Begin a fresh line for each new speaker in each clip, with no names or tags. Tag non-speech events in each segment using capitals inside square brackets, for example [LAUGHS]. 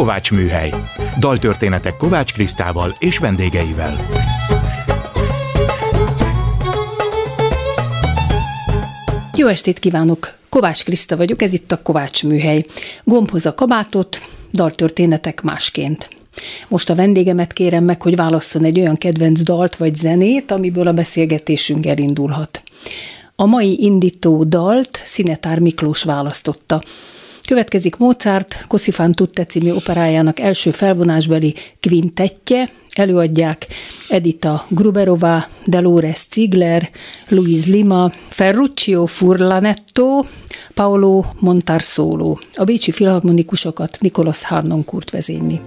Kovács Műhely. Daltörténetek Kovács Krisztával és vendégeivel.
Jó estét kívánok! Kovács Kriszta vagyok, ez itt a Kovács Műhely. Gombhoz a kabátot, daltörténetek másként. Most a vendégemet kérem meg, hogy válasszon egy olyan kedvenc dalt vagy zenét, amiből a beszélgetésünk elindulhat. A mai indító dalt Szinetár Miklós választotta. Következik Mozart Così fan tutte című operájának első felvonásbeli kvintettje, előadják Edita Gruberova, Dolores Ziegler, Luis Lima, Ferruccio Furlanetto, Paolo Montarsolo. A bécsi filharmonikusokat Nicolas Harnoncourt vezényli.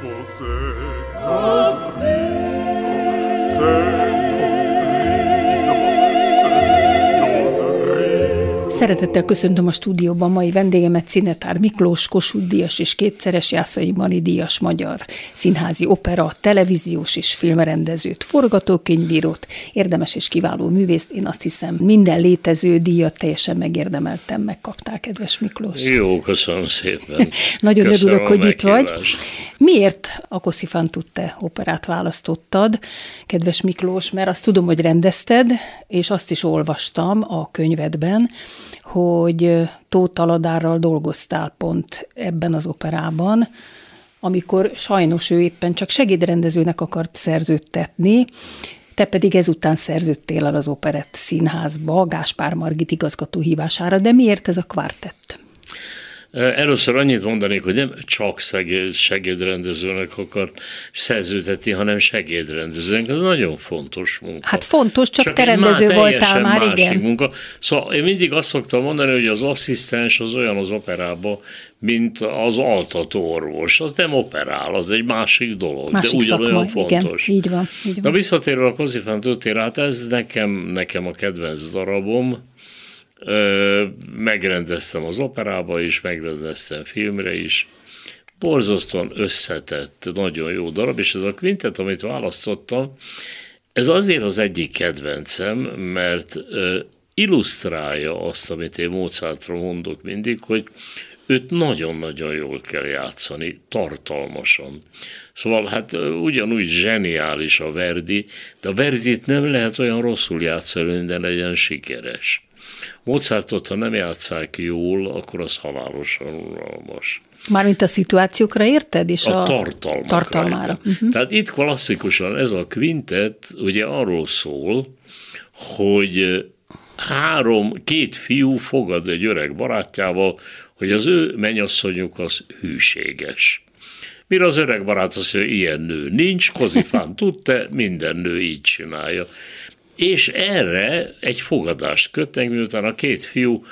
Posegnat se Szeretettel köszöntöm a stúdióban mai vendégemet, Szinetár Miklós, Kossuth Díjas és kétszeres Jászai Mani Díjas magyar színházi opera, televíziós és filmrendezőt, forgatókönyvírót, érdemes és kiváló művészt. Én azt hiszem, minden létező díjat teljesen megérdemeltem, megkaptál, kedves Miklós.
Jó, köszönöm szépen. [LAUGHS]
Nagyon köszönöm örülök, hogy itt vagy. Miért a Così fan tutte operát választottad, kedves Miklós? Mert azt tudom, hogy rendezted, és azt is olvastam a könyvedben, hogy Tóth Aladárral dolgoztál pont ebben az operában, amikor sajnos ő éppen csak segédrendezőnek akart szerződtetni, te pedig ezután szerződtél el az Operett Színházba, Gáspár Margit igazgató hívására, de miért ez a kvartett?
Először annyit mondanék, hogy nem csak segédrendezőnek akar szerződtetni, hanem segédrendezőnek. Ez nagyon fontos munka.
Hát fontos, csak, csak te rendező már voltál már, igen.
Munka. Szóval én mindig azt szoktam mondani, hogy az asszisztens az olyan az operában, mint az altató orvos. Az nem operál, az egy másik dolog, másik de ugyanolyan szakma, fontos.
Igen, így van. Így van.
Na visszatérve a Kozifán hát ez nekem, nekem a kedvenc darabom, megrendeztem az operába is, megrendeztem filmre is. Borzasztóan összetett, nagyon jó darab, és ez a quintet, amit választottam, ez azért az egyik kedvencem, mert illusztrálja azt, amit én Mozartról mondok mindig, hogy őt nagyon-nagyon jól kell játszani, tartalmasan. Szóval hát ugyanúgy zseniális a Verdi, de a Verdit nem lehet olyan rosszul játszani, hogy legyen sikeres. Mozartot, ha nem játszák jól, akkor az halálosan unalmas.
Mármint a szituációkra érted? És
a, a tartalmakra.
tartalmára.
Uh-huh. Tehát itt klasszikusan ez a kvintet ugye arról szól, hogy három, két fiú fogad egy öreg barátjával, hogy az ő mennyasszonyuk az hűséges. Mire az öreg barát azt mondja, ilyen nő nincs, Kozifán tudta, minden nő így csinálja. És erre egy fogadást kötnek, miután a két fiú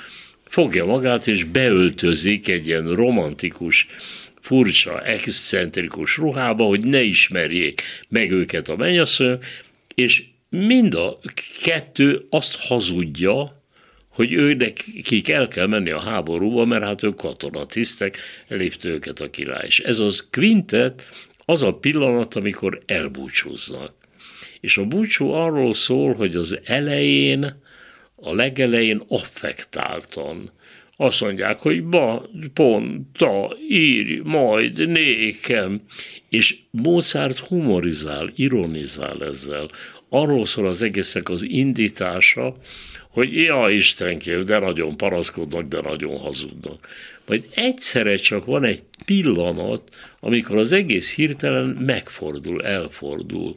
fogja magát és beöltözik egy ilyen romantikus, furcsa, excentrikus ruhába, hogy ne ismerjék meg őket a mennyasszonyok, és mind a kettő azt hazudja, hogy őnek kik el kell menni a háborúba, mert hát ők katonatisztek, elépte őket a király. És ez az kvintet az a pillanat, amikor elbúcsúznak. És a búcsú arról szól, hogy az elején, a legelején affektáltan azt mondják, hogy ba, ponta, írj, majd, nékem. És Mozart humorizál, ironizál ezzel. Arról szól az egészek az indítása, hogy ja, Istenkém, de nagyon paraszkodnak, de nagyon hazudnak. Vagy egyszerre csak van egy pillanat, amikor az egész hirtelen megfordul, elfordul.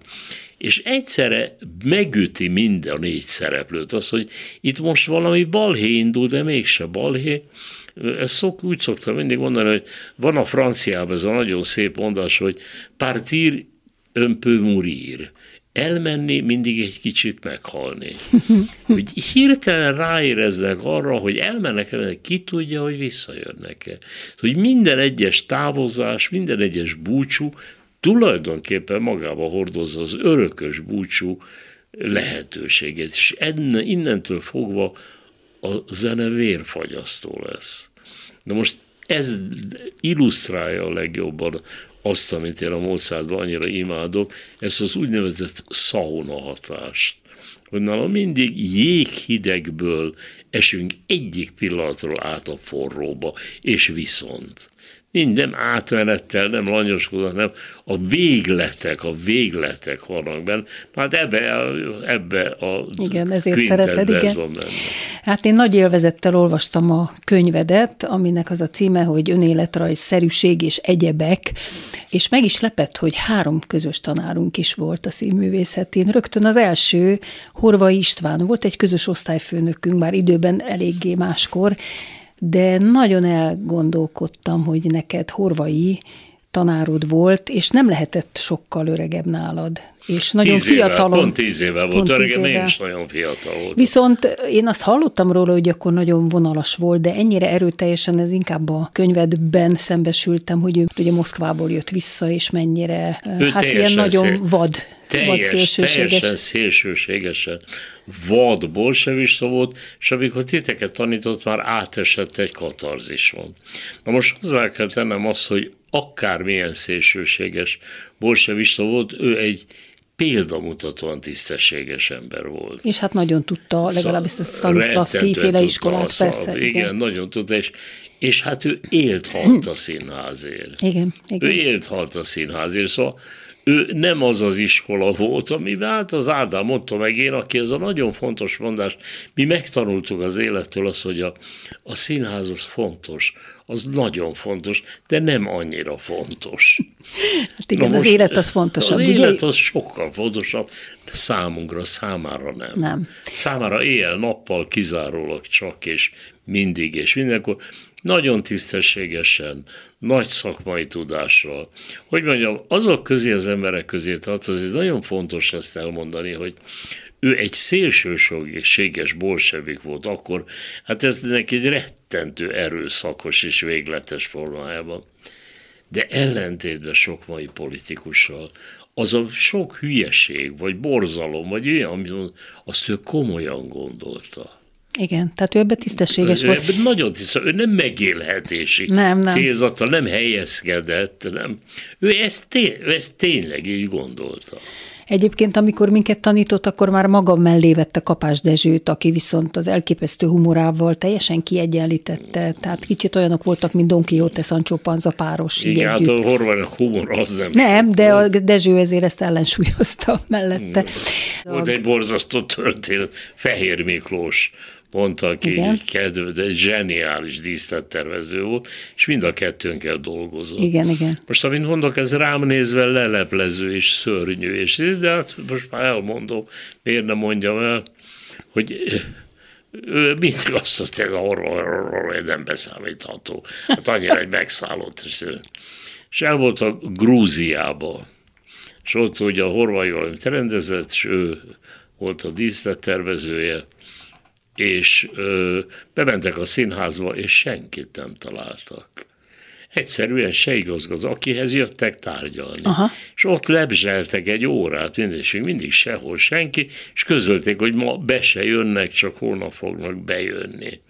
És egyszerre megüti mind a négy szereplőt. Az, hogy itt most valami balhé indul, de mégse balhé. Ezt szok, úgy szoktam mindig mondani, hogy van a franciában ez a nagyon szép mondás, hogy partir un peu mourir elmenni, mindig egy kicsit meghalni. [LAUGHS] Hogy hirtelen ráéreznek arra, hogy elmennek, ki tudja, hogy visszajönnek-e. Hogy minden egyes távozás, minden egyes búcsú tulajdonképpen magába hordozza az örökös búcsú lehetőséget, és enne, innentől fogva a zene vérfagyasztó lesz. De most ez illusztrálja a legjobban azt, amit én a Mozartban annyira imádok, ezt az úgynevezett sauna hatást. Hogy nálam mindig jéghidegből esünk egyik pillanatról át a forróba, és viszont nem átmenettel, nem lanyoskodva, nem a végletek, a végletek vannak benne. Hát ebbe, ebbe a
Igen, ezért szereted, igen. Hát én nagy élvezettel olvastam a könyvedet, aminek az a címe, hogy önéletrajz, szerűség és egyebek, és meg is lepett, hogy három közös tanárunk is volt a színművészetén. Rögtön az első, Horvai István volt egy közös osztályfőnökünk, már időben eléggé máskor, de nagyon elgondolkodtam, hogy neked horvai tanárod volt, és nem lehetett sokkal öregebb nálad. És nagyon
tíz
fiatalon.
Évvel, pont tíz évvel volt öregebb, én is nagyon fiatal volt.
Viszont én azt hallottam róla, hogy akkor nagyon vonalas volt, de ennyire erőteljesen ez inkább a könyvedben szembesültem, hogy ő ugye Moszkvából jött vissza, és mennyire, ő hát ilyen nagyon szél, vad,
teljes, vad szélsőséges. Teljesen szélsőségesen vad bolsevista volt, és amikor titeket tanított, már átesett egy katarzison. Na most hozzá kell tennem azt, hogy akármilyen szélsőséges bolsevista volt, ő egy példamutatóan tisztességes ember volt.
És hát nagyon tudta, legalábbis a Stanislavski féle iskolát, persze.
Igen, igen, nagyon tudta, és, és hát ő élt halt a színházért.
Igen, igen.
Ő élt halt a színházért, szóval ő nem az az iskola volt, amiben hát az Ádám mondta meg én, aki ez a nagyon fontos mondás, mi megtanultuk az élettől azt, hogy a, a színház az fontos, az nagyon fontos, de nem annyira fontos.
Hát igen, Na az élet az fontosabb.
Az ugye? élet az sokkal fontosabb, számunkra, számára nem.
Nem.
Számára éjjel-nappal kizárólag csak, és mindig, és mindenkor nagyon tisztességesen, nagy szakmai tudással. Hogy mondjam, azok közé az emberek közé tartozik, nagyon fontos ezt elmondani, hogy ő egy szélsőséges bolsevik volt akkor, hát ez neki egy rettentő erőszakos és végletes formájában. De ellentétben sok mai politikussal, az a sok hülyeség, vagy borzalom, vagy olyan, azt ő komolyan gondolta.
Igen, tehát ő ebben tisztességes ő, volt.
Ebben nagyon tisztességes, ő nem megélhetési nem, nem. célzata, nem helyezkedett, nem. Ő ezt, té- ezt tényleg így gondolta.
Egyébként, amikor minket tanított, akkor már maga mellé vette Kapás Dezsőt, aki viszont az elképesztő humorával teljesen kiegyenlítette, tehát kicsit olyanok voltak, mint Don Quixote, Sancho Panza páros.
Igen, hát a horván humor az nem.
Nem, de a Dezső ezért ezt ellensúlyozta [LAUGHS] mellette.
Volt egy borzasztó történet, Fehér Miklós mondta, aki kedve, de egy zseniális díszlettervező volt, és mind a kettőnkkel dolgozott.
Igen, igen.
Most, amint mondok, ez rám nézve leleplező és szörnyű, és de hát most már elmondom, miért nem mondjam el, hogy ő mindig azt mondta, ez a horror, nem beszámítható. Hát annyira egy megszállott. És el volt a Grúziába, és ott ugye a horvai valamit rendezett, és ő volt a díszlettervezője, és ö, bementek a színházba, és senkit nem találtak. Egyszerűen se igazgató, akihez jöttek tárgyalni. Aha. És ott lebzseltek egy órát, mindig, mindig sehol senki, és közölték, hogy ma be se jönnek, csak holnap fognak bejönni.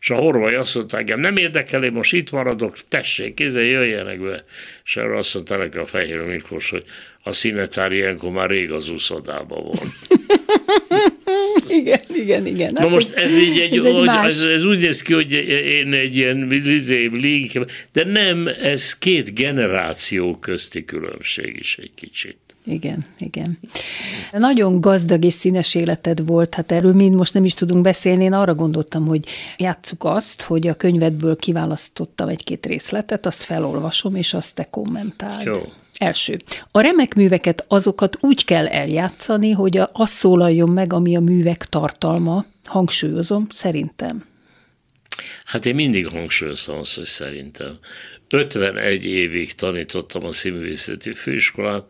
És a horvai azt mondta, engem nem érdekel, én most itt maradok, tessék, kézzel jöjjenek be. És erre azt mondta neki a Fehér Miklós, hogy a színetár ilyenkor már rég az úszodában van. [LAUGHS] [LAUGHS]
igen, igen, igen.
Na hát most ez, ez így egy, ez, egy hogy, más... ez, ez úgy néz ki, hogy én egy ilyen izé, légi, de nem, ez két generáció közti különbség is egy kicsit.
Igen, igen. Nagyon gazdag és színes életed volt, hát erről mind most nem is tudunk beszélni. Én arra gondoltam, hogy játsszuk azt, hogy a könyvedből kiválasztottam egy-két részletet, azt felolvasom, és azt te kommentáld.
Jó.
Első. A remek műveket azokat úgy kell eljátszani, hogy az szólaljon meg, ami a művek tartalma. Hangsúlyozom, szerintem.
Hát én mindig hangsúlyozom azt, hogy szerintem. 51 évig tanítottam a színművészeti főiskolán,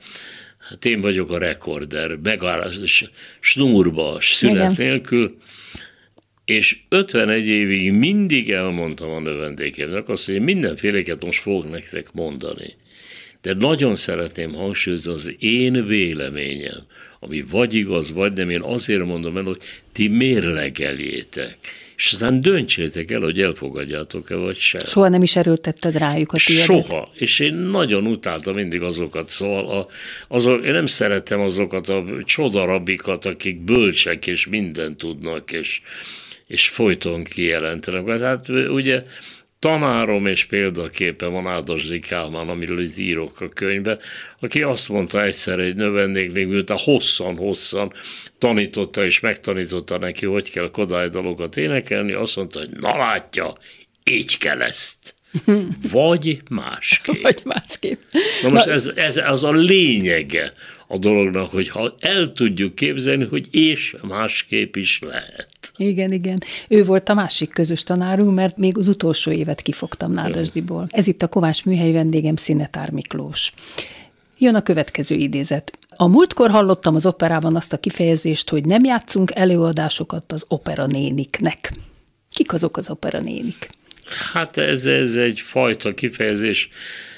hát én vagyok a rekorder, megállás, snúrba, szünet Igen. nélkül, és 51 évig mindig elmondtam a növendékemnek azt, hogy én mindenféleket most fogok nektek mondani de nagyon szeretném hangsúlyozni az én véleményem, ami vagy igaz, vagy nem, én azért mondom el, hogy ti mérlegeljétek és aztán döntsétek el, hogy elfogadjátok-e, vagy sem.
Soha nem is erőltetted rájuk a tiédet.
Soha, és én nagyon utáltam mindig azokat, szóval a, azok, én nem szeretem azokat a csodarabikat, akik bölcsek és mindent tudnak, és, és folyton kijelentenek. Hát ugye tanárom és példaképe van Áldasdi Kálmán, amiről itt írok a könyvbe, aki azt mondta egyszer egy növendéknek, miután hosszan-hosszan tanította és megtanította neki, hogy kell kodálydalokat énekelni, azt mondta, hogy na látja, így kell ezt. Vagy másképp.
Vagy másképp.
Na most ez, ez az a lényege a dolognak, hogy ha el tudjuk képzelni, hogy és másképp is lehet.
Igen, igen. Ő volt a másik közös tanárunk, mert még az utolsó évet kifogtam Nádasdiból. Ez itt a Kovács műhely vendégem Színetár Miklós. Jön a következő idézet. A múltkor hallottam az operában azt a kifejezést, hogy nem játszunk előadásokat az opera néniknek. Kik azok az opera nénik?
Hát ez, ez egy fajta kifejezés.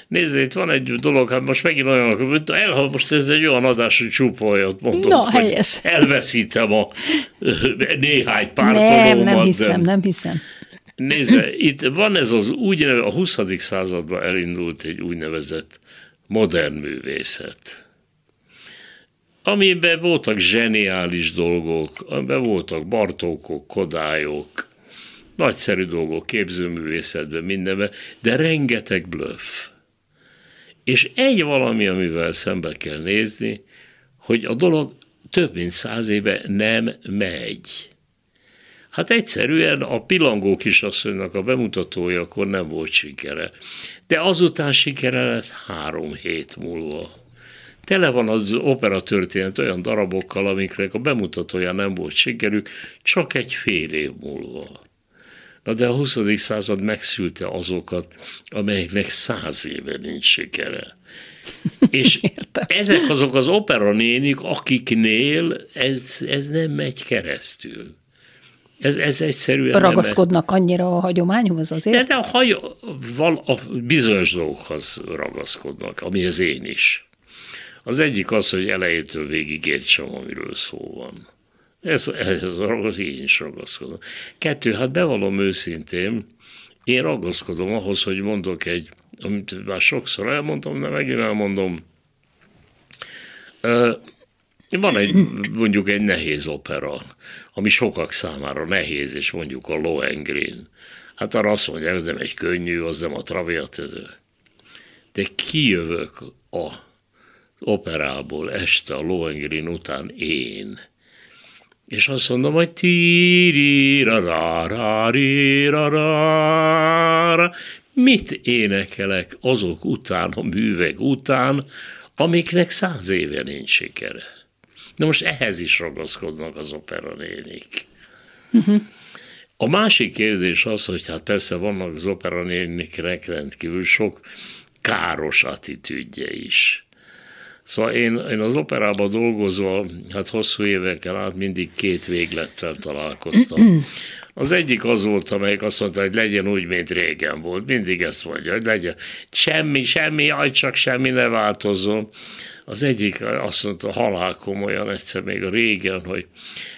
Nézd, itt van egy dolog, hát most megint olyan, el, most ez egy olyan adás, hogy csupa olyat mondom,
no, helyes.
elveszítem a néhány pár
Nem, nem hiszem, nem hiszem.
Nézd, itt van ez az úgy, a 20. században elindult egy úgynevezett modern művészet amiben voltak zseniális dolgok, amiben voltak Bartókok, Kodályok, nagyszerű dolgok képzőművészetben, mindenben, de rengeteg bluff. És egy valami, amivel szembe kell nézni, hogy a dolog több mint száz éve nem megy. Hát egyszerűen a Pilangó kisasszonynak a bemutatója akkor nem volt sikere. De azután sikere lett három hét múlva. Tele van az opera történet olyan darabokkal, amiknek a bemutatója nem volt sikerük, csak egy fél év múlva. Na de a 20. század megszülte azokat, amelyeknek száz éve nincs sikere. [LAUGHS] És Értem. ezek azok az operanénik, akiknél ez, ez nem megy keresztül. Ez, ez egyszerűen
Ragaszkodnak nem annyira a hagyományhoz azért?
De, de a, hagy, val, a bizonyos dolgokhoz ragaszkodnak, amihez én is. Az egyik az, hogy elejétől végig értsem, amiről szó van. Ez, ez az én is ragaszkodom. Kettő, hát bevallom őszintén, én ragaszkodom ahhoz, hogy mondok egy, amit már sokszor elmondtam, de megint elmondom, Van egy, mondjuk egy nehéz opera, ami sokak számára nehéz, és mondjuk a Lohengrin. Hát arra azt mondják, hogy nem egy könnyű, az nem a traviatező. De kijövök a operából este a Lohengrin után én, és azt mondom, hogy tíri mit énekelek azok után, a művek után, amiknek száz éve nincs sikere. De most ehhez is ragaszkodnak az operanénik. Uh-huh. A másik kérdés az, hogy hát persze vannak az operanéniknek rendkívül sok káros attitűdje is. Szóval én, én az operában dolgozva, hát hosszú évekkel át mindig két véglettel találkoztam. [CLEARS THROAT] Az egyik az volt, amelyik azt mondta, hogy legyen úgy, mint régen volt. Mindig ezt mondja, hogy legyen semmi, semmi, aj, csak semmi ne változzon. Az egyik azt mondta halál komolyan egyszer még a régen, hogy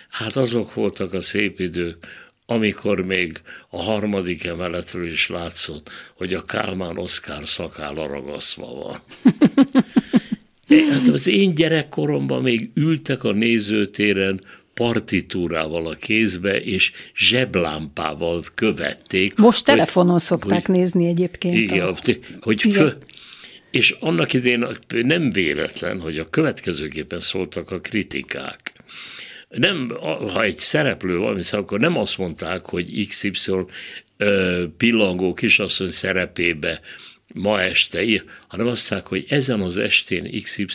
hát azok voltak a szép idők, amikor még a harmadik emeletről is látszott, hogy a Kálmán Oszkár szakála ragaszva van. [LAUGHS] Hát az én gyerekkoromban még ültek a nézőtéren partitúrával a kézbe, és zseblámpával követték.
Most hogy, telefonon szokták hogy, nézni egyébként.
Igen, a... hogy igen. Fö, és annak idén nem véletlen, hogy a következőképpen szóltak a kritikák. Nem, ha egy szereplő valami, akkor nem azt mondták, hogy XY pillangó kisasszony szerepébe ma este, hanem azt mondták, hogy ezen az estén XY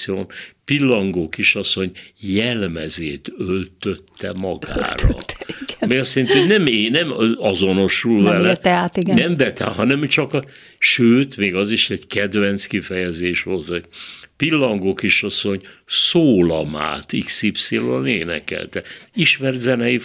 pillangó kisasszony jelmezét öltötte magára. Öltötte, igen. Ami azt jelenti, hogy nem én, nem azonosul
nem
vele.
át, igen.
Nem, de hanem csak a, sőt, még az is egy kedvenc kifejezés volt, hogy pillangó kisasszony szólamát XY-on énekelte. Ismert zenei,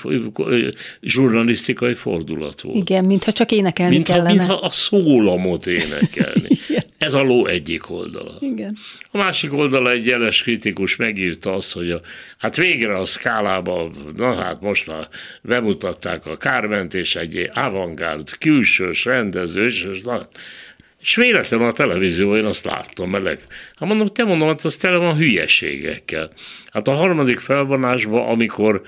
zsurnalisztikai fordulat volt.
Igen, mintha csak énekelni
mintha,
kellene.
Mintha a szólamot énekelni. [LAUGHS] Ez a ló egyik oldala.
Igen.
A másik oldala egy jeles kritikus megírta azt, hogy a, hát végre a szkálába, na hát most már bemutatták a Kárment, és egy avantgárd, külsős, rendezős, és na, és véletlenül a televízió, én azt láttam, meleg. Hát mondom, te mondom, hát az tele van hülyeségekkel. Hát a harmadik felvonásban, amikor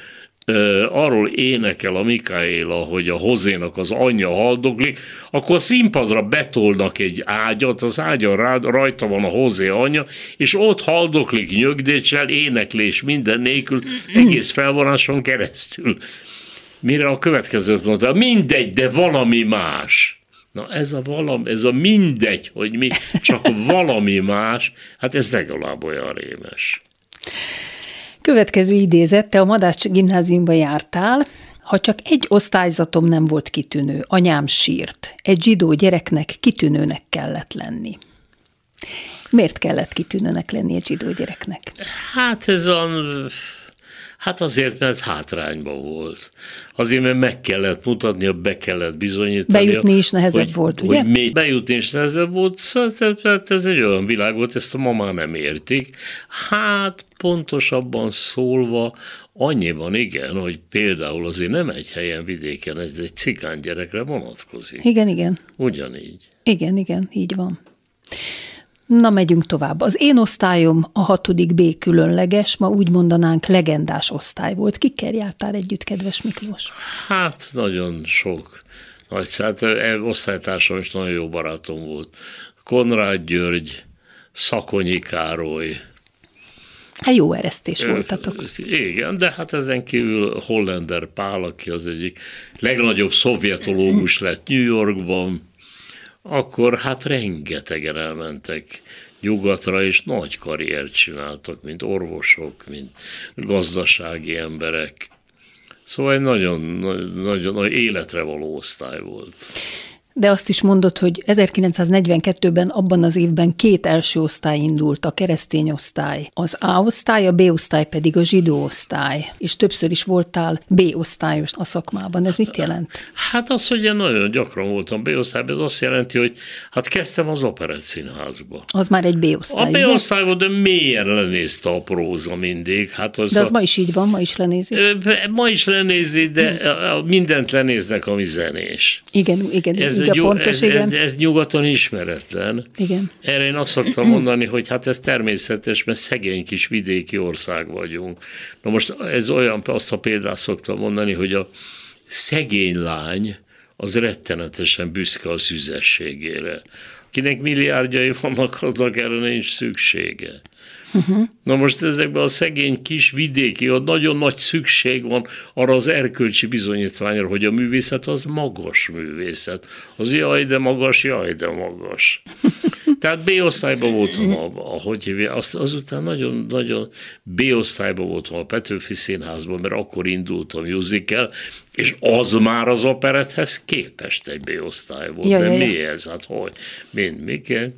arról énekel a Mikaela, hogy a hozénak az anyja haldoklik, akkor a színpadra betolnak egy ágyat, az ágyon rá, rajta van a hozé anyja, és ott haldoklik nyögdécsel, éneklés minden nélkül, egész felvonáson keresztül. Mire a következőt mondta, mindegy, de valami más. Na ez a valami, ez a mindegy, hogy mi, csak valami más, hát ez legalább olyan rémes.
Következő idézet, te a Madács gimnáziumba jártál, ha csak egy osztályzatom nem volt kitűnő, anyám sírt. Egy zsidó gyereknek kitűnőnek kellett lenni. Miért kellett kitűnőnek lenni egy zsidó gyereknek?
Hát ez a Hát azért, mert hátrányban volt. Azért, mert meg kellett mutatnia, be kellett bizonyítani.
Bejutni is nehezebb hogy, volt, ugye?
Hogy még bejutni is nehezebb volt, szóval ez egy olyan világ volt, ezt a ma már nem értik. Hát pontosabban szólva, annyiban igen, hogy például azért nem egy helyen vidéken, ez egy cigány gyerekre vonatkozik.
Igen, igen.
Ugyanígy.
Igen, igen, így van. Na, megyünk tovább. Az én osztályom a hatodik B különleges, ma úgy mondanánk legendás osztály volt. Kikkel jártál együtt, kedves Miklós?
Hát nagyon sok nagy hát osztálytársam is nagyon jó barátom volt. Konrád György, Szakonyi Károly,
Hát jó eresztés voltatok.
Igen, de hát ezen kívül Hollander Pál, aki az egyik legnagyobb szovjetológus lett New Yorkban, akkor hát rengetegen elmentek nyugatra, és nagy karriert csináltak, mint orvosok, mint gazdasági emberek. Szóval egy nagyon, nagyon, nagyon életre való osztály volt.
De azt is mondott, hogy 1942-ben abban az évben két első osztály indult, a keresztény osztály. Az A osztály, a B osztály pedig a zsidó osztály. És többször is voltál B osztályos a szakmában. Ez mit jelent?
Hát az, hogy én nagyon gyakran voltam B osztályban, ez azt jelenti, hogy hát kezdtem az operett színházba.
Az már egy B osztály.
A B osztály volt, de miért lenézte a próza mindig. Hát
az de az a... ma is így van, ma is lenézi?
Ma is lenézi, de hmm. mindent lenéznek, ami zenés.
Igen, igen.
Ez
így a pontos,
ez,
igen.
Ez, ez nyugaton ismeretlen.
Igen.
Erre én azt szoktam [CLEARS THROAT] mondani, hogy hát ez természetes, mert szegény kis vidéki ország vagyunk. Na most ez olyan, azt a példát szoktam mondani, hogy a szegény lány az rettenetesen büszke a szüzességére. Kinek milliárdjai vannak, aznak erre nincs szüksége. Uh-huh. Na most ezekben a szegény kis vidéki, ott nagyon nagy szükség van arra az erkölcsi bizonyítványra, hogy a művészet az magas művészet. Az jaj, de magas, jaj, de magas. [LAUGHS] Tehát B-osztályban voltam, ahogy hívja, azt, azután nagyon, nagyon B-osztályban voltam a Petőfi Színházban, mert akkor indult a musical, és az már az operethez képest egy B-osztály volt. Ja, De ja, mi ez? Hát hogy? Mind, miként?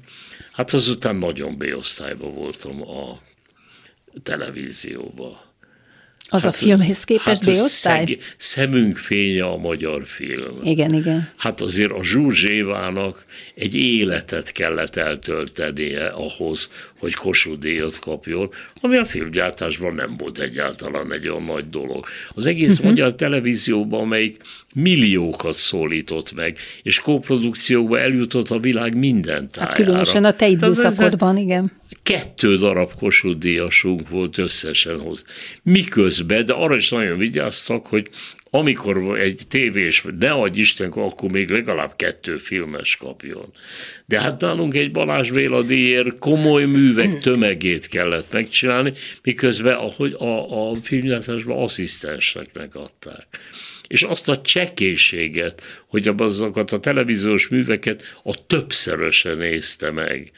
Hát azután nagyon B-osztályban voltam a televízióban.
Az hát, a filmhez képest hát B-osztály? Szeg,
szemünk fénye a magyar film.
Igen, igen.
Hát azért a Zsuzsévának egy életet kellett eltöltenie ahhoz, hogy Kossuth kapjon, ami a filmgyártásban nem volt egyáltalán egy olyan nagy dolog. Az egész uh-huh. magyar televízióban, amelyik milliókat szólított meg, és kóprodukciókba eljutott a világ minden hát tájára.
Hát különösen a te időszakodban, igen.
Kettő darab Kossuth volt összesen hoz. Miközben, de arra is nagyon vigyáztak, hogy amikor egy tévés, ne adj Isten, akkor még legalább kettő filmes kapjon. De hát nálunk egy Balázs Béla díjért komoly művek tömegét kellett megcsinálni, miközben ahogy a, a filmgyártásban asszisztenseknek adták és azt a csekészséget, hogy azokat a televíziós műveket a többszörösen nézte meg.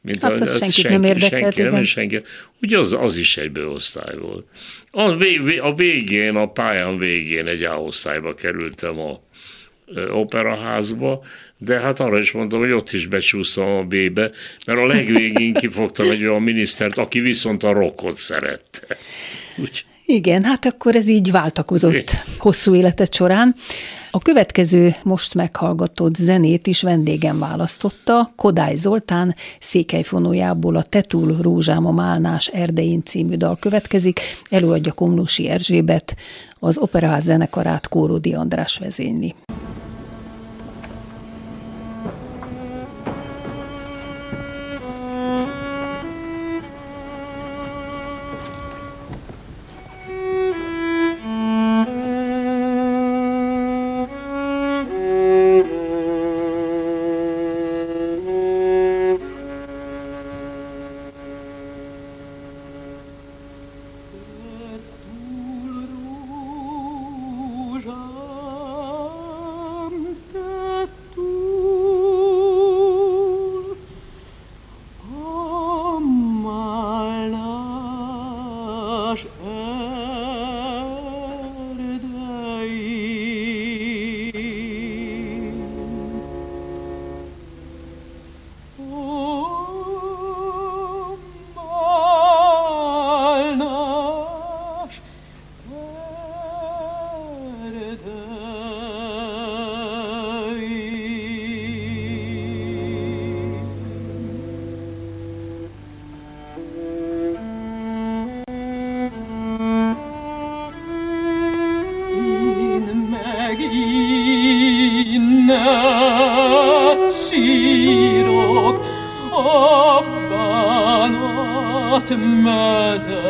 Mint hát a, az senkit senki, nem érdekelt, senki, nem,
senki. Ugye az, az is egy beosztály volt. A, a végén, a pályán végén egy A-osztályba kerültem a operaházba, de hát arra is mondtam, hogy ott is becsúsztam a B-be, mert a legvégén [LAUGHS] kifogtam egy olyan minisztert, aki viszont a rockot szerette.
Úgy. Igen, hát akkor ez így váltakozott hosszú életet során. A következő most meghallgatott zenét is vendégem választotta. Kodály Zoltán székelyfonójából a Tetúl Rózsám a Málnás Erdején című dal következik. Előadja Komlósi Erzsébet, az Operaház zenekarát Kóródi András vezényli.
حبا وتمازا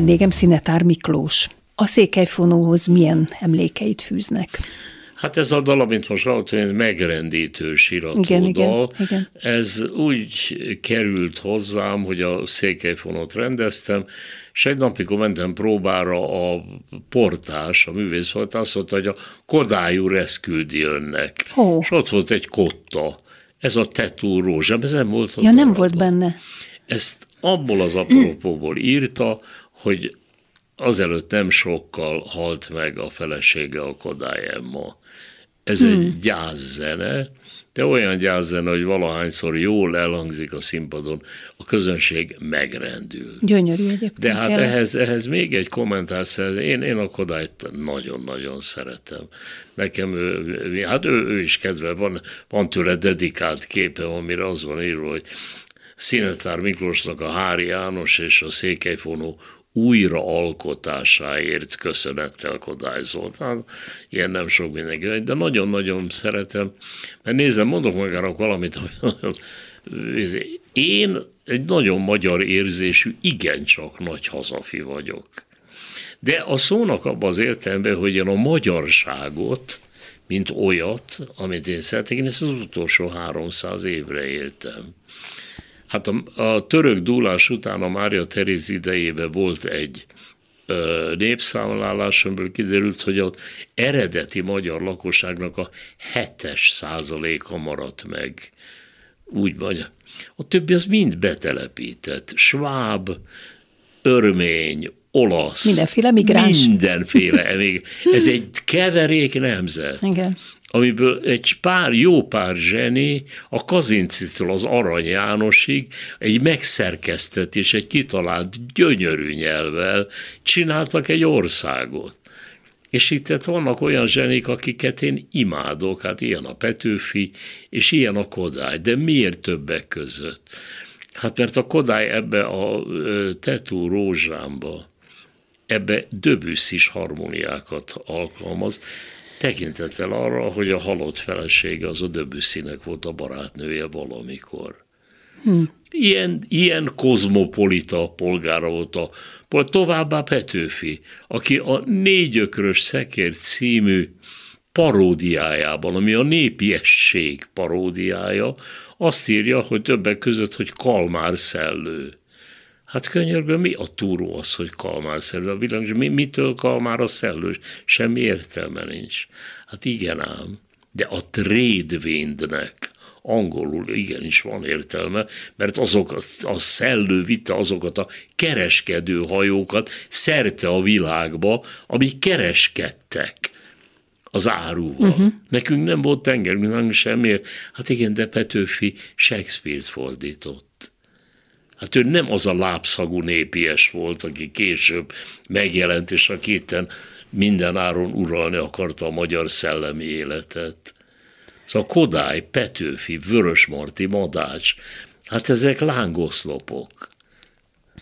Vendégem Szinetár Miklós. A székelyfonóhoz milyen emlékeit fűznek?
Hát ez a dal, amit most hallottam, megrendítő sirató
Igen, igen, igen.
Ez úgy került hozzám, hogy a székelyfonot rendeztem, és egy napig mentem próbára a portás, a művész volt, azt mondta, hogy a Kodály úr ezt küldi önnek.
Ó.
És ott volt egy kotta. Ez a tetú rózsám, ez nem volt a
Ja, nem volt benne.
Ezt abból az apropóból írta, hogy azelőtt nem sokkal halt meg a felesége a Kodály Emma. Ez
Hmm.
egy gyászzene, de olyan gyászzene, hogy valahányszor jól elhangzik a színpadon, a közönség megrendül.
Gyönyörű egyébként.
De hát ehhez, ehhez még egy kommentár szeretném. Én, én a Kodályt nagyon-nagyon szeretem. Nekem ő, hát ő, ő is kedve, van, van tőle dedikált képem, amire az van írva, hogy Szinetár Miklósnak a Hári János és a Székelyfonó újraalkotásáért köszönettel Kodály Zoltán. Ilyen nem sok mindenki, de nagyon-nagyon szeretem, mert nézem, mondok magának valamit, én egy nagyon magyar érzésű, igencsak nagy hazafi vagyok. De a szónak abban az értelemben, hogy én a magyarságot, mint olyat, amit én szeretek, én ezt az utolsó 300 évre éltem. Hát a, a török dúlás után a Mária Teréz idejében volt egy ö, népszámlálás, amiből kiderült, hogy az eredeti magyar lakosságnak a 7-es százaléka maradt meg. Úgy vagy. A többi az mind betelepített. Sváb, örmény, olasz.
Mindenféle migráns.
Mindenféle. Ez egy keverék nemzet
Igen.
Amiből egy pár, jó pár zseni, a Kazincitől az Arany Jánosig egy megszerkesztett és egy kitalált gyönyörű nyelvvel csináltak egy országot. És itt tehát vannak olyan zsenik, akiket én imádok, hát ilyen a Petőfi, és ilyen a Kodály, de miért többek között? Hát mert a Kodály ebbe a Tetú rózsámba, ebbe döbüsszis harmóniákat alkalmaz, tekintettel arra, hogy a halott felesége az a döbüsszinek volt a barátnője valamikor. Ilyen, ilyen kozmopolita polgára volt a továbbá Petőfi, aki a Négyökrös Szekér című paródiájában, ami a népiesség paródiája, azt írja, hogy többek között, hogy Kalmár szellő. Hát könyörgöm, mi a túró az, hogy kalmár szellő? A világ, és mi, mitől kalmár a szellő? Semmi értelme nincs. Hát igen ám, de a trade windnek angolul igenis van értelme, mert azok a, a szellő vitte azokat a kereskedő hajókat szerte a világba, amik kereskedtek az áruval. Uh-huh. Nekünk nem volt tengerünk, nem semmiért. Hát igen, de Petőfi Shakespeare-t fordított. Hát ő nem az a lábszagú népies volt, aki később megjelent, és aki itten minden áron uralni akarta a magyar szellemi életet. Szóval Kodály, Petőfi, Vörösmarty, Madács, hát ezek lángoszlopok.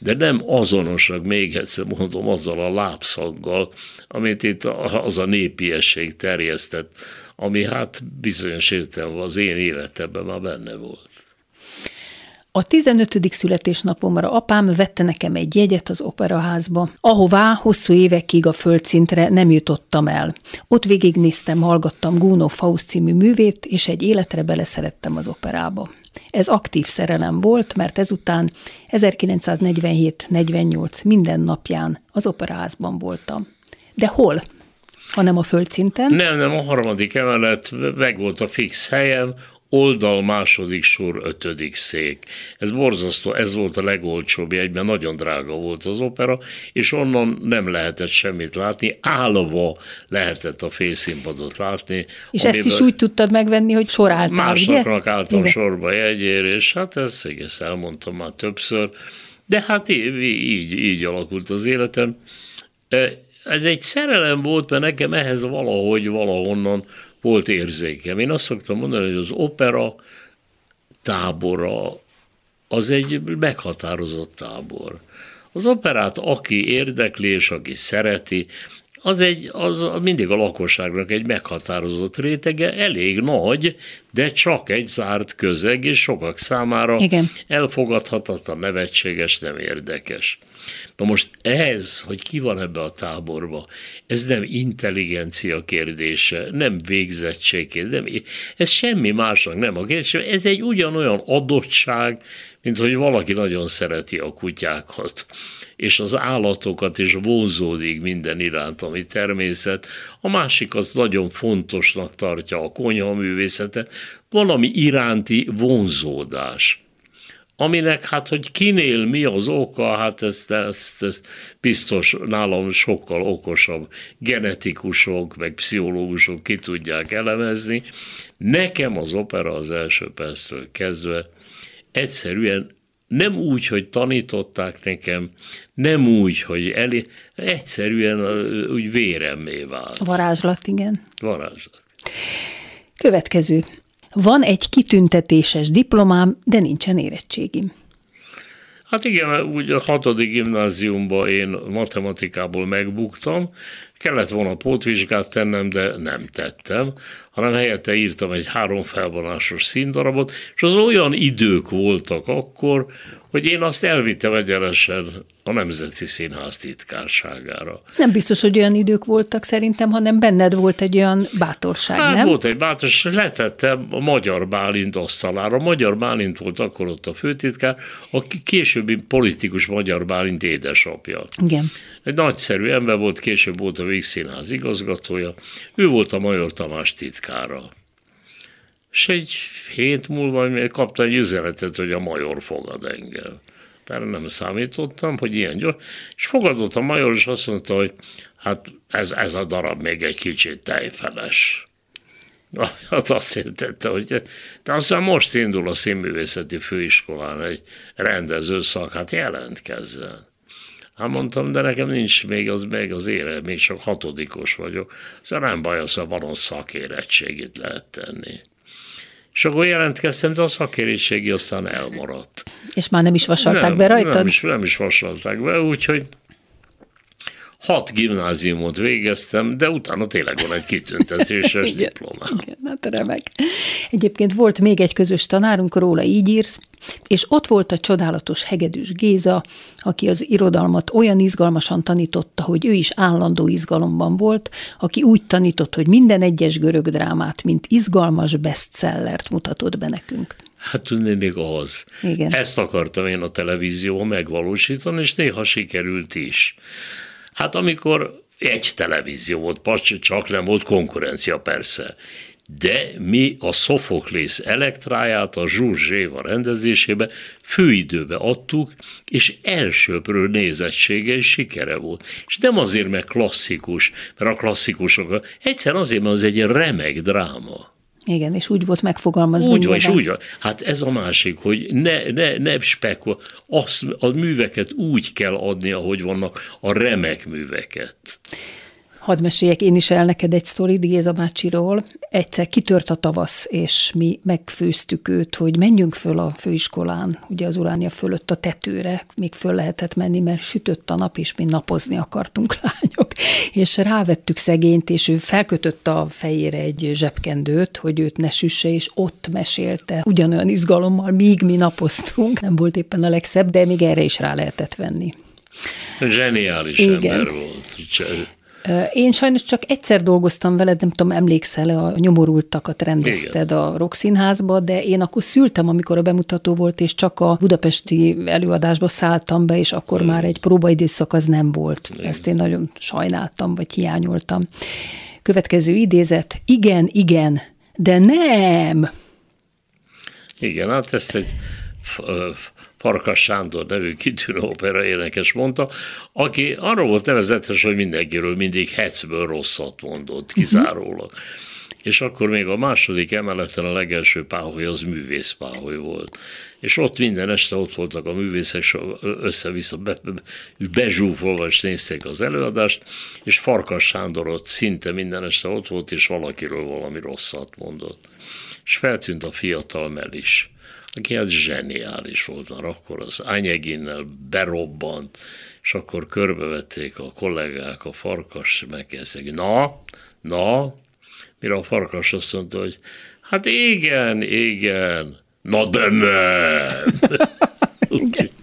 De nem azonosak, még egyszer mondom, azzal a lábszaggal, amit itt az a népiesség terjesztett, ami hát bizonyos értelemben az én életemben már benne volt.
A 15. születésnapomra apám vette nekem egy jegyet az operaházba, ahová hosszú évekig a földszintre nem jutottam el. Ott végignéztem, hallgattam Guno Faust című művét, és egy életre beleszerettem az operába. Ez aktív szerelem volt, mert ezután 1947-48 minden napján az operaházban voltam. De hol? hanem a földszinten.
Nem, nem, a harmadik emelet, meg volt a fix helyem, oldal második sor ötödik szék. Ez borzasztó, ez volt a legolcsóbb egyben, nagyon drága volt az opera, és onnan nem lehetett semmit látni, állva lehetett a félszínpadot látni.
És ezt is úgy tudtad megvenni, hogy soráltál,
Másnapnak
ugye?
álltam
Igen.
sorba jegyér, és hát ezt egész elmondtam már többször, de hát így, így, így alakult az életem. Ez egy szerelem volt, mert nekem ehhez valahogy, valahonnan volt érzékem. Én azt szoktam mondani, hogy az opera tábora az egy meghatározott tábor. Az operát, aki érdekli és aki szereti, az, egy, az mindig a lakosságnak egy meghatározott rétege, elég nagy, de csak egy zárt közeg, és sokak számára
Igen.
elfogadhatatlan, nevetséges, nem érdekes. Na most ez, hogy ki van ebbe a táborba, ez nem intelligencia kérdése, nem végzettség kérdése, nem, ez semmi másnak nem a kérdés, ez egy ugyanolyan adottság, mint hogy valaki nagyon szereti a kutyákat és az állatokat, és vonzódik minden iránt, ami természet. A másik az nagyon fontosnak tartja a konyha művészetet, valami iránti vonzódás aminek hát, hogy kinél mi az oka, hát ezt, ezt, ezt biztos nálam sokkal okosabb genetikusok, meg pszichológusok ki tudják elemezni. Nekem az opera az első perctől kezdve egyszerűen nem úgy, hogy tanították nekem, nem úgy, hogy elé, egyszerűen úgy véremmé vált.
Varázslat, igen.
Varázslat.
Következő. Van egy kitüntetéses diplomám, de nincsen érettségim.
Hát igen, úgy a hatodik gimnáziumban én matematikából megbuktam, kellett volna pótvizsgát tennem, de nem tettem, hanem helyette írtam egy három felvonásos színdarabot, és az olyan idők voltak akkor, hogy én azt elvittem egyenesen a Nemzeti Színház titkárságára.
Nem biztos, hogy olyan idők voltak szerintem, hanem benned volt egy olyan bátorság,
hát,
nem?
volt egy bátorság, letettem a Magyar Bálint asztalára. A Magyar Bálint volt akkor ott a főtitkár, a későbbi politikus Magyar Bálint édesapja.
Igen.
Egy nagyszerű ember volt, később volt a Vígszínház igazgatója, ő volt a Major Tamás titkára. És egy hét múlva kapta egy üzenetet, hogy a major fogad engem. Tehát nem számítottam, hogy ilyen gyors. És fogadott a major, és azt mondta, hogy hát ez, ez a darab még egy kicsit tejfeles. [LAUGHS] Az azt jelentette, hogy de aztán most indul a színművészeti főiskolán egy rendező szak, hát jelentkezzen. Hát mondtam, de nekem nincs még az, még az ére, még csak hatodikos vagyok. Szóval nem baj, az, hogy van ott szakérettségit lehet tenni. És akkor jelentkeztem, de a szakéréségi aztán elmaradt.
És már nem is vasalták
nem,
be rajtad?
Nem is, nem is vasalták be, úgyhogy hat gimnáziumot végeztem, de utána tényleg van egy kitüntetéses [LAUGHS] diplomám.
Igen, hát remek. Egyébként volt még egy közös tanárunk, róla így írsz, és ott volt a csodálatos Hegedűs Géza, aki az irodalmat olyan izgalmasan tanította, hogy ő is állandó izgalomban volt, aki úgy tanított, hogy minden egyes görög drámát, mint izgalmas bestsellert mutatott be nekünk.
Hát tudni még az.
Igen.
Ezt akartam én a televízió megvalósítani, és néha sikerült is. Hát amikor egy televízió volt, csak nem volt konkurencia persze, de mi a Sophocles elektráját a Zsuzséva rendezésébe főidőbe adtuk, és elsőpről nézettsége és sikere volt. És nem azért, mert klasszikus, mert a klasszikusok, egyszer azért, mert az egy remek dráma.
Igen, és úgy volt megfogalmazva.
Úgy van, és úgy van. Hát ez a másik, hogy ne, ne, ne spekul, azt, a műveket úgy kell adni, ahogy vannak a remek műveket.
Hadd meséljek én is el neked egy sztorit Géza bácsiról. Egyszer kitört a tavasz, és mi megfőztük őt, hogy menjünk föl a főiskolán, ugye az uránia fölött a tetőre, még föl lehetett menni, mert sütött a nap, és mi napozni akartunk [LAUGHS] lányok. És rávettük szegényt, és ő felkötött a fejére egy zsebkendőt, hogy őt ne süsse, és ott mesélte ugyanolyan izgalommal, míg mi napoztunk. Nem volt éppen a legszebb, de még erre is rá lehetett venni.
Zseniális Igen. ember volt.
Én sajnos csak egyszer dolgoztam veled, nem tudom, emlékszel, a nyomorultakat rendezted Igen. a Rockszínházba, de én akkor szültem, amikor a bemutató volt, és csak a budapesti előadásba szálltam be, és akkor Igen. már egy próbaidőszak az nem volt. Igen. Ezt én nagyon sajnáltam, vagy hiányoltam. Következő idézet, igen, igen, de nem.
Igen, hát ezt egy Farkas Sándor nevű kitűnő opera énekes mondta, aki arról volt nevezetes, hogy mindenkiről mindig hecből rosszat mondott, kizárólag. Uh-huh. És akkor még a második emeleten a legelső páholy az művészpáholy volt. És ott minden este ott voltak a művészek, össze-vissza be, bezsúfolva, és nézték az előadást, és Farkas Sándor ott szinte minden este ott volt, és valakiről valami rosszat mondott. És feltűnt a fiatal Melis aki az zseniális volt, már akkor az Anyeginnel berobbant, és akkor körbevették a kollégák a farkas, megkezdték, na, na, mire a farkas azt mondta, hogy Hát igen, igen. Na de nem! [LAUGHS]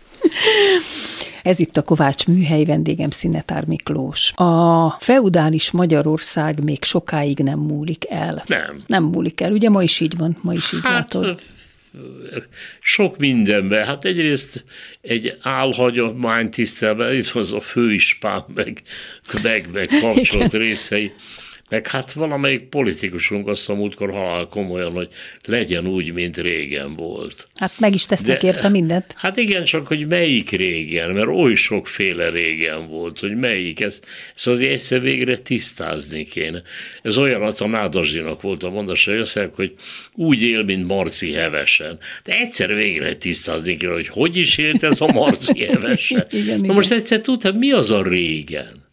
Ez itt a Kovács műhely vendégem Szinetár Miklós. A feudális Magyarország még sokáig nem múlik el.
Nem.
Nem múlik el. Ugye ma is így van, ma is így hát, látod.
Sok mindenben. Hát egyrészt egy álhagyomány tisztelben, itt az a főispán, meg, meg, meg kapcsolat részei. Meg hát valamelyik politikusunk azt a múltkor halál komolyan, hogy legyen úgy, mint régen volt.
Hát meg is tesznek De, érte mindent.
Hát igen, csak hogy melyik régen, mert oly sokféle régen volt, hogy melyik, ezt, ezt azért egyszer végre tisztázni kéne. Ez olyan, az a Nádazsinak volt a mondása, hogy azt mondják, hogy úgy él, mint Marci Hevesen. De egyszer végre tisztázni kéne, hogy hogy is élt ez a Marci [LAUGHS] Hevesen. igen, Na igen. most egyszer tudtad, mi az a régen?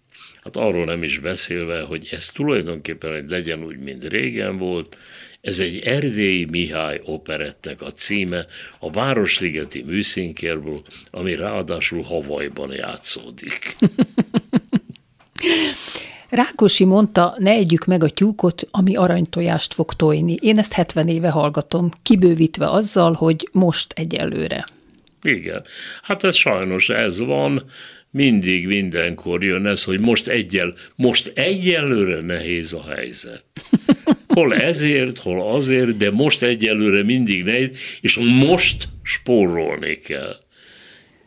Hát arról nem is beszélve, hogy ez tulajdonképpen egy legyen úgy, mint régen volt, ez egy Erdélyi Mihály operettnek a címe, a Városligeti műszínkérből, ami ráadásul Havajban játszódik. [LAUGHS]
Rákosi mondta, ne együk meg a tyúkot, ami aranytojást fog tojni. Én ezt 70 éve hallgatom, kibővítve azzal, hogy most egyelőre.
Igen, hát ez sajnos ez van, mindig, mindenkor jön ez, hogy most egyel, most egyelőre nehéz a helyzet. Hol ezért, hol azért, de most egyelőre mindig nehéz, és most spórolni kell.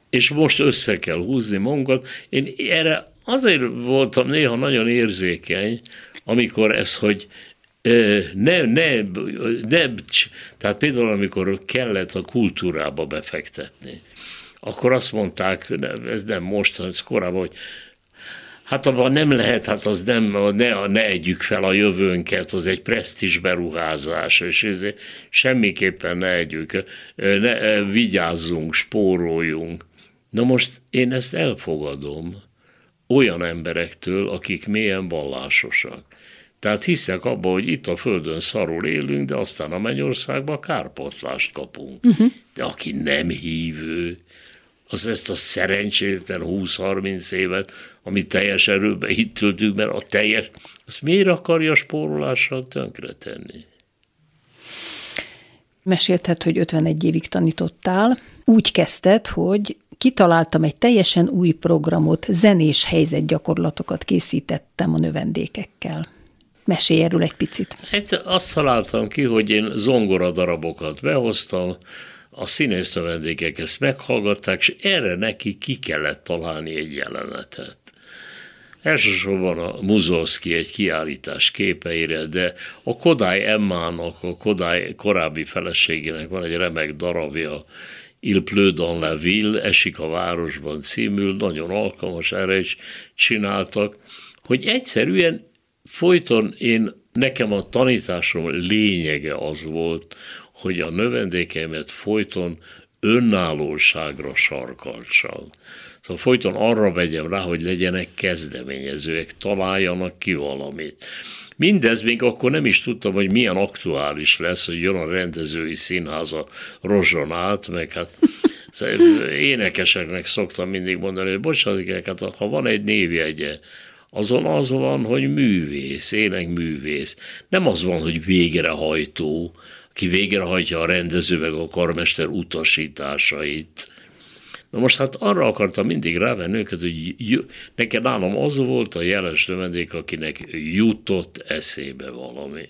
És most össze kell húzni magunkat. Én erre azért voltam néha nagyon érzékeny, amikor ez, hogy nem, nem, nem, tehát például amikor kellett a kultúrába befektetni akkor azt mondták, ez nem most, ez korábban, hogy Hát abban nem lehet, hát az nem, ne, ne együk fel a jövőnket, az egy presztis beruházás, és ezért semmiképpen ne együk, ne, vigyázzunk, spóroljunk. Na most én ezt elfogadom olyan emberektől, akik mélyen vallásosak. Tehát hiszek abba, hogy itt a Földön szarul élünk, de aztán a mennyországban kárpotlást kapunk. Uh-huh. De aki nem hívő, az ezt a szerencsétlen 20-30 évet, amit teljes erőben itt mert a teljes, azt miért akarja spórolással tönkretenni?
Mesélted, hogy 51 évig tanítottál. Úgy kezdted, hogy kitaláltam egy teljesen új programot, zenés helyzetgyakorlatokat készítettem a növendékekkel. Mesélj erről egy picit.
Hát azt találtam ki, hogy én zongora darabokat behoztam, a színész vendégek ezt meghallgatták, és erre neki ki kellett találni egy jelenetet. Elsősorban a Muzolszki egy kiállítás képeire, de a Kodály Emmának, a Kodály korábbi feleségének van egy remek darabja, Il pleut dans la ville, Esik a városban címül, nagyon alkalmas, erre is csináltak, hogy egyszerűen folyton én, nekem a tanításom lényege az volt, hogy a növendékeimet folyton önállóságra sarkaltsam. Szóval folyton arra vegyem rá, hogy legyenek kezdeményezőek, találjanak ki valamit. Mindez még akkor nem is tudtam, hogy milyen aktuális lesz, hogy jön a rendezői színház a rozson át, meg hát énekeseknek szoktam mindig mondani, hogy bocsánat, hát ha van egy névjegye, azon az van, hogy művész, énekművész. Nem az van, hogy végrehajtó, ki végrehajtja a rendező meg a karmester utasításait. Na most hát arra akartam mindig rávenni őket, hogy neked nálam az volt a jeles növendék, akinek jutott eszébe valami.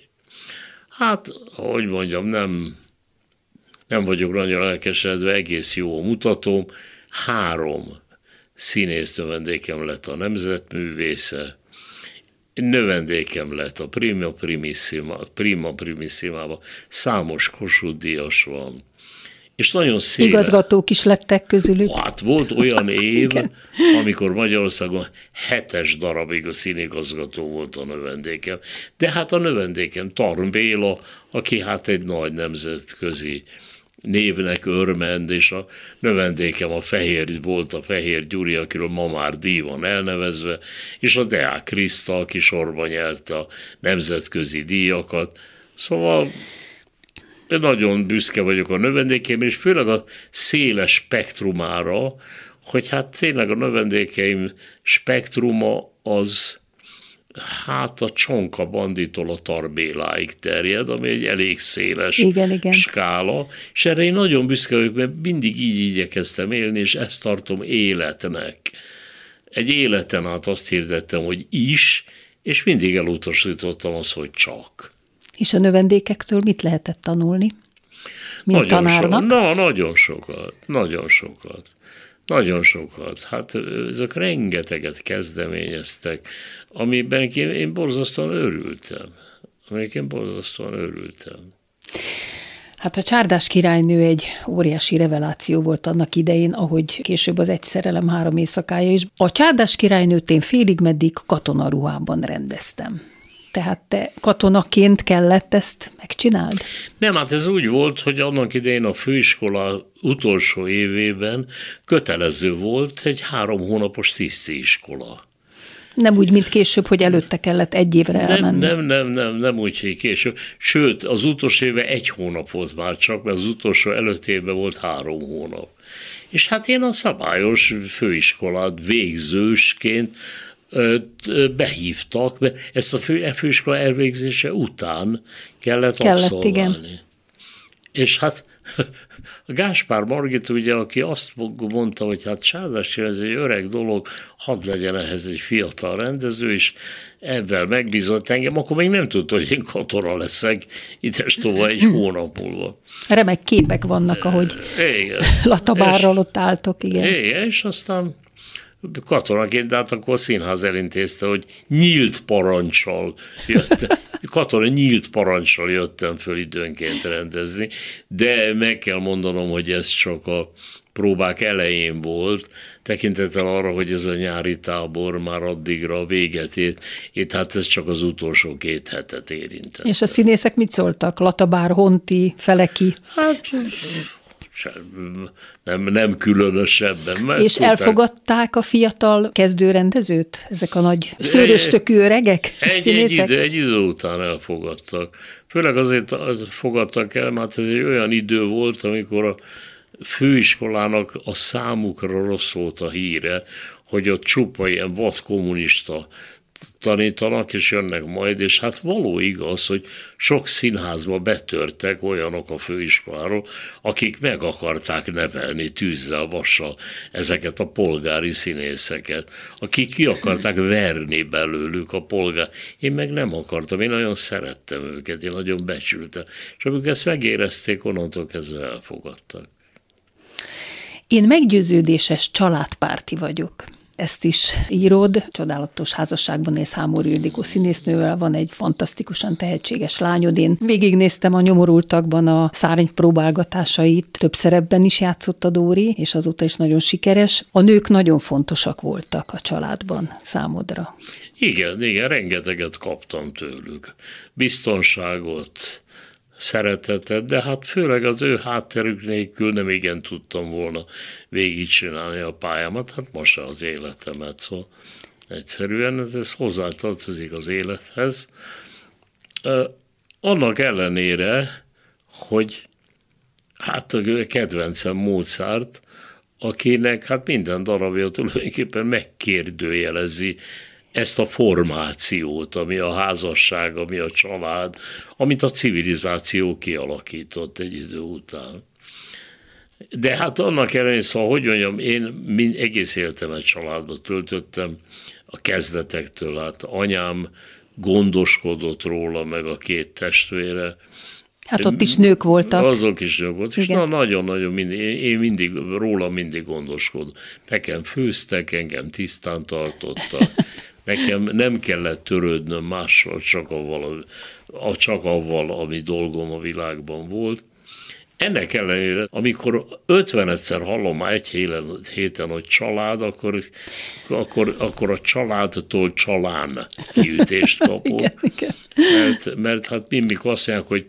Hát, hogy mondjam, nem, nem vagyok nagyon elkeseredve, egész jó a mutatóm. Három színész növendékem lett a nemzetművésze, növendékem lett a Prima Primissima, Prima Primissima számos Kossuth Díjas van, és nagyon széles.
Igazgatók is lettek közülük.
Hát volt olyan [LAUGHS] év, amikor Magyarországon hetes darabig a színigazgató volt a növendékem. De hát a növendékem Tarn Béla, aki hát egy nagy nemzetközi névnek örmend, és a növendékem a Fehér volt a Fehér Gyuri, akiről ma már díj van elnevezve, és a Deák Kriszta, aki sorban nyerte a nemzetközi díjakat. Szóval én nagyon büszke vagyok a növendékeim, és főleg a széles spektrumára, hogy hát tényleg a növendékeim spektruma az hát a csonka banditól a tarbéláig terjed, ami egy elég széles
igen, igen.
skála, és erre én nagyon büszke vagyok, mert mindig így igyekeztem élni, és ezt tartom életnek. Egy életen át azt hirdettem, hogy is, és mindig elutasítottam azt, hogy csak.
És a növendékektől mit lehetett tanulni? Mint
nagyon
tanárnak?
So, na, nagyon sokat, nagyon sokat. Nagyon sokat. Hát ezek rengeteget kezdeményeztek, amiben én, én borzasztóan örültem. Amiben én borzasztóan örültem.
Hát a csárdás királynő egy óriási reveláció volt annak idején, ahogy később az egy szerelem három éjszakája is. A csárdás királynőt én félig meddig katonaruhában rendeztem. Tehát te katonaként kellett ezt megcsináld?
Nem, hát ez úgy volt, hogy annak idején a főiskola utolsó évében kötelező volt egy három hónapos tisztiiskola.
Nem úgy, mint később, hogy előtte kellett egy évre elmenni.
Nem, nem, nem, nem, nem úgy, hogy később. Sőt, az utolsó éve egy hónap volt már csak, mert az utolsó előtt évben volt három hónap. És hát én a szabályos főiskolát végzősként behívtak, mert ezt a fő, főiskola elvégzése után kellett, kellett abszolválni. Igen. És hát [LAUGHS] a Gáspár Margit ugye, aki azt mondta, hogy hát Sárdás ez egy öreg dolog, hadd legyen ehhez egy fiatal rendező, és ebben megbízott engem, akkor még nem tudta, hogy én katona leszek, ides tovább egy hónap múlva.
Remek képek vannak, ahogy igen. [LAUGHS] Latabárral ott álltok, igen.
Igen, és aztán katonaként, de hát akkor a színház elintézte, hogy nyílt parancsal jöttem. [LAUGHS] Katona nyílt parancsal jöttem föl időnként rendezni, de meg kell mondanom, hogy ez csak a próbák elején volt, tekintettel arra, hogy ez a nyári tábor már addigra véget ért, itt hát ez csak az utolsó két hetet érintett.
És a színészek mit szóltak? Latabár, Honti, Feleki?
Hát nem, nem különösebben.
Mert És tudták, elfogadták a fiatal kezdőrendezőt, ezek a nagy szőröstökű öregek, [LAUGHS]
egy,
színészek?
Egy idő, egy idő után elfogadtak. Főleg azért fogadtak el, mert ez egy olyan idő volt, amikor a főiskolának a számukra rossz volt a híre, hogy ott csupa ilyen vad kommunista tanítanak, és jönnek majd, és hát való igaz, hogy sok színházba betörtek olyanok a főiskoláról, akik meg akarták nevelni tűzzel, vassal ezeket a polgári színészeket, akik ki akarták verni belőlük a polgár. Én meg nem akartam, én nagyon szerettem őket, én nagyon becsültem. És amikor ezt megérezték, onnantól kezdve elfogadtak.
Én meggyőződéses családpárti vagyok ezt is írod. Csodálatos házasságban ész Hámor Ildikó színésznővel, van egy fantasztikusan tehetséges lányod. Én végignéztem a nyomorultakban a szárny próbálgatásait, több szerepben is játszott a Dóri, és azóta is nagyon sikeres. A nők nagyon fontosak voltak a családban számodra.
Igen, igen, rengeteget kaptam tőlük. Biztonságot, szeretetet, de hát főleg az ő hátterük nélkül nem igen tudtam volna végigcsinálni a pályámat, hát most az életemet, szóval egyszerűen ez, ez hozzátartozik az élethez. Annak ellenére, hogy hát a kedvencem Mozart, akinek hát minden darabja tulajdonképpen megkérdőjelezi ezt a formációt, ami a házasság, ami a család, amit a civilizáció kialakított egy idő után. De hát annak ellenére, szóval, hogy mondjam, én mind, egész életemet családba töltöttem, a kezdetektől, hát anyám gondoskodott róla, meg a két testvére.
Hát ott is nők voltak.
Azok is nők voltak, és na, nagyon-nagyon mindig, én mindig, róla mindig gondoskodom. Nekem főztek, engem tisztán tartottak, [LAUGHS] Nekem nem kellett törődnöm mással, csak avval, csak avval, ami dolgom a világban volt. Ennek ellenére, amikor 50 egyszer hallom már egy héten, héten, hogy család, akkor, akkor, akkor a családtól csalán kiütést [LAUGHS] kapok. igen, igen. Mert, mert hát mindig azt mondják, hogy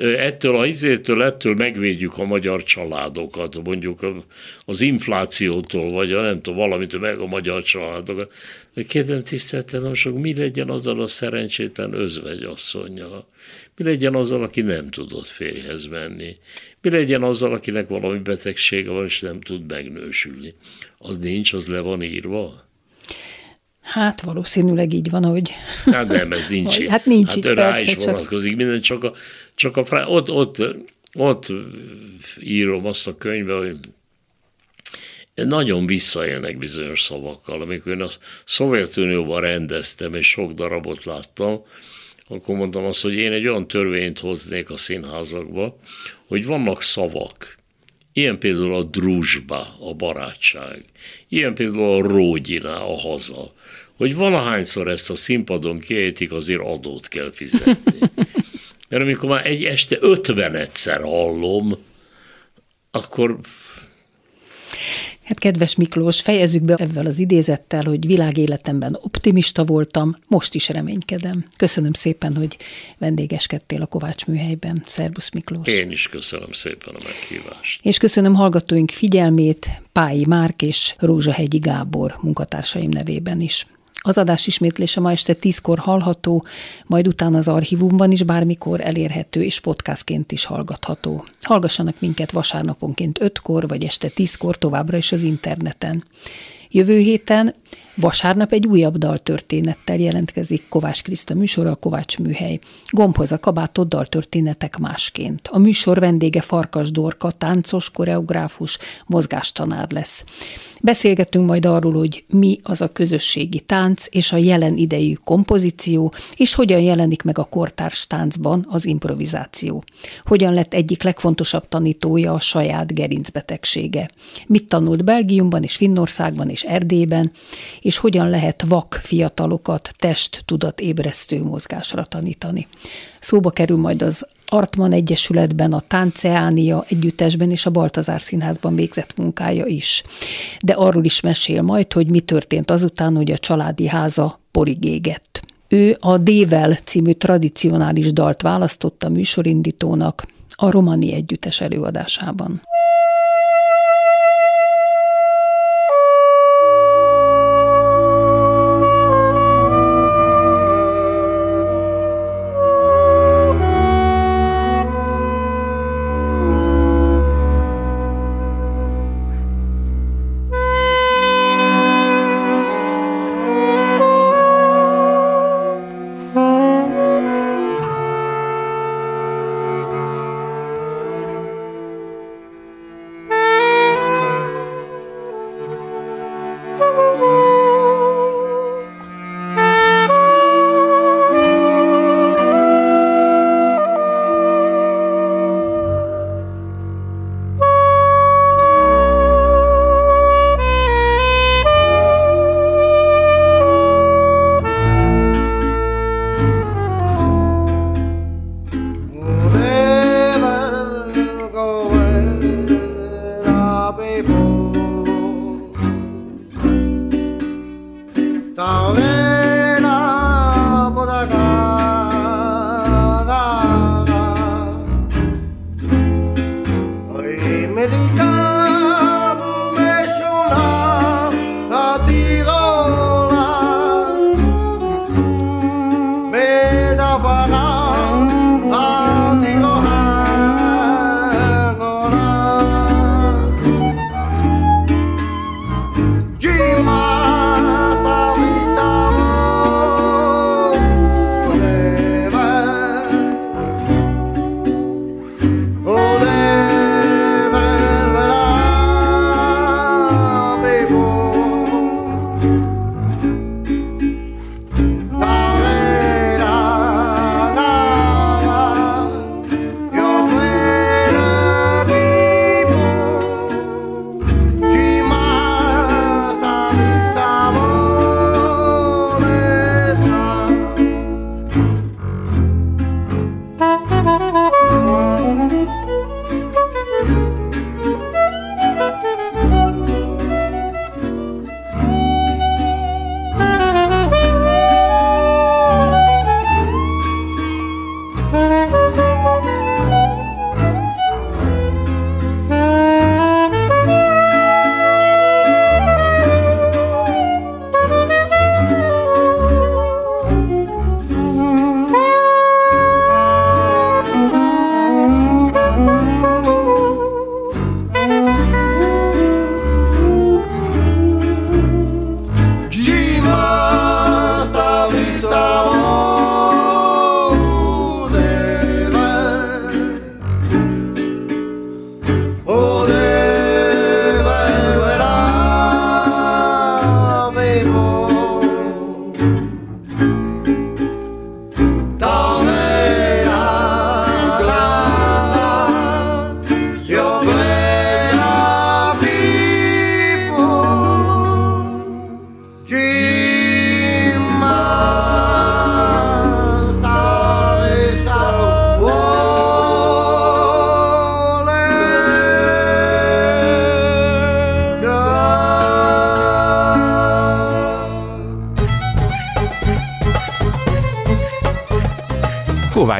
ettől a izétől, ettől megvédjük a magyar családokat, mondjuk az inflációtól, vagy a nem tudom, valamitől meg a magyar családokat. Kérdem tisztelten, sok mi legyen azzal a szerencsétlen özvegy asszonyjal? Mi legyen azzal, aki nem tudott férjhez menni? Mi legyen azzal, akinek valami betegsége van, és nem tud megnősülni? Az nincs, az le van írva?
Hát valószínűleg így van, hogy...
Hát nem, ez nincs. [LAUGHS]
Vagy, hát nincs
hát
így,
rá
persze,
is
csak-
vonatkozik minden, csak, a, csak a, ott, ott, ott írom azt a könyvbe, hogy nagyon visszaélnek bizonyos szavakkal. Amikor én a Szovjetunióban rendeztem, és sok darabot láttam, akkor mondtam azt, hogy én egy olyan törvényt hoznék a színházakba, hogy vannak szavak, Ilyen például a drúzsba, a barátság. Ilyen például a rógyina, a haza. Hogy valahányszor ezt a színpadon kiejtik, azért adót kell fizetni. [LAUGHS] Mert amikor már egy este ötvenetszer hallom, akkor
Hát kedves Miklós, fejezzük be ezzel az idézettel, hogy világéletemben optimista voltam, most is reménykedem. Köszönöm szépen, hogy vendégeskedtél a Kovács műhelyben. Szerbusz Miklós.
én is köszönöm szépen a meghívást.
És köszönöm hallgatóink figyelmét Pályi Márk és Rózsahegyi Gábor munkatársaim nevében is. Az adás ismétlése ma este tízkor hallható, majd utána az archívumban is bármikor elérhető és podcastként is hallgatható. Hallgassanak minket vasárnaponként ötkor, vagy este tízkor továbbra is az interneten. Jövő héten vasárnap egy újabb daltörténettel jelentkezik Kovács Kriszta műsora, a Kovács műhely. Gombhoz a kabátot daltörténetek másként. A műsor vendége Farkas Dorka, táncos, koreográfus, mozgástanár lesz. Beszélgetünk majd arról, hogy mi az a közösségi tánc és a jelen idejű kompozíció, és hogyan jelenik meg a kortárs táncban az improvizáció. Hogyan lett egyik legfontosabb tanítója a saját gerincbetegsége. Mit tanult Belgiumban és Finnországban és Erdélyben, és hogyan lehet vak fiatalokat test-tudat ébresztő mozgásra tanítani. Szóba kerül majd az Artman Egyesületben, a Tánceánia együttesben és a Baltazár Színházban végzett munkája is. De arról is mesél majd, hogy mi történt azután, hogy a családi háza porig égett. Ő a Dével című tradicionális dalt választotta műsorindítónak a Romani Együttes előadásában.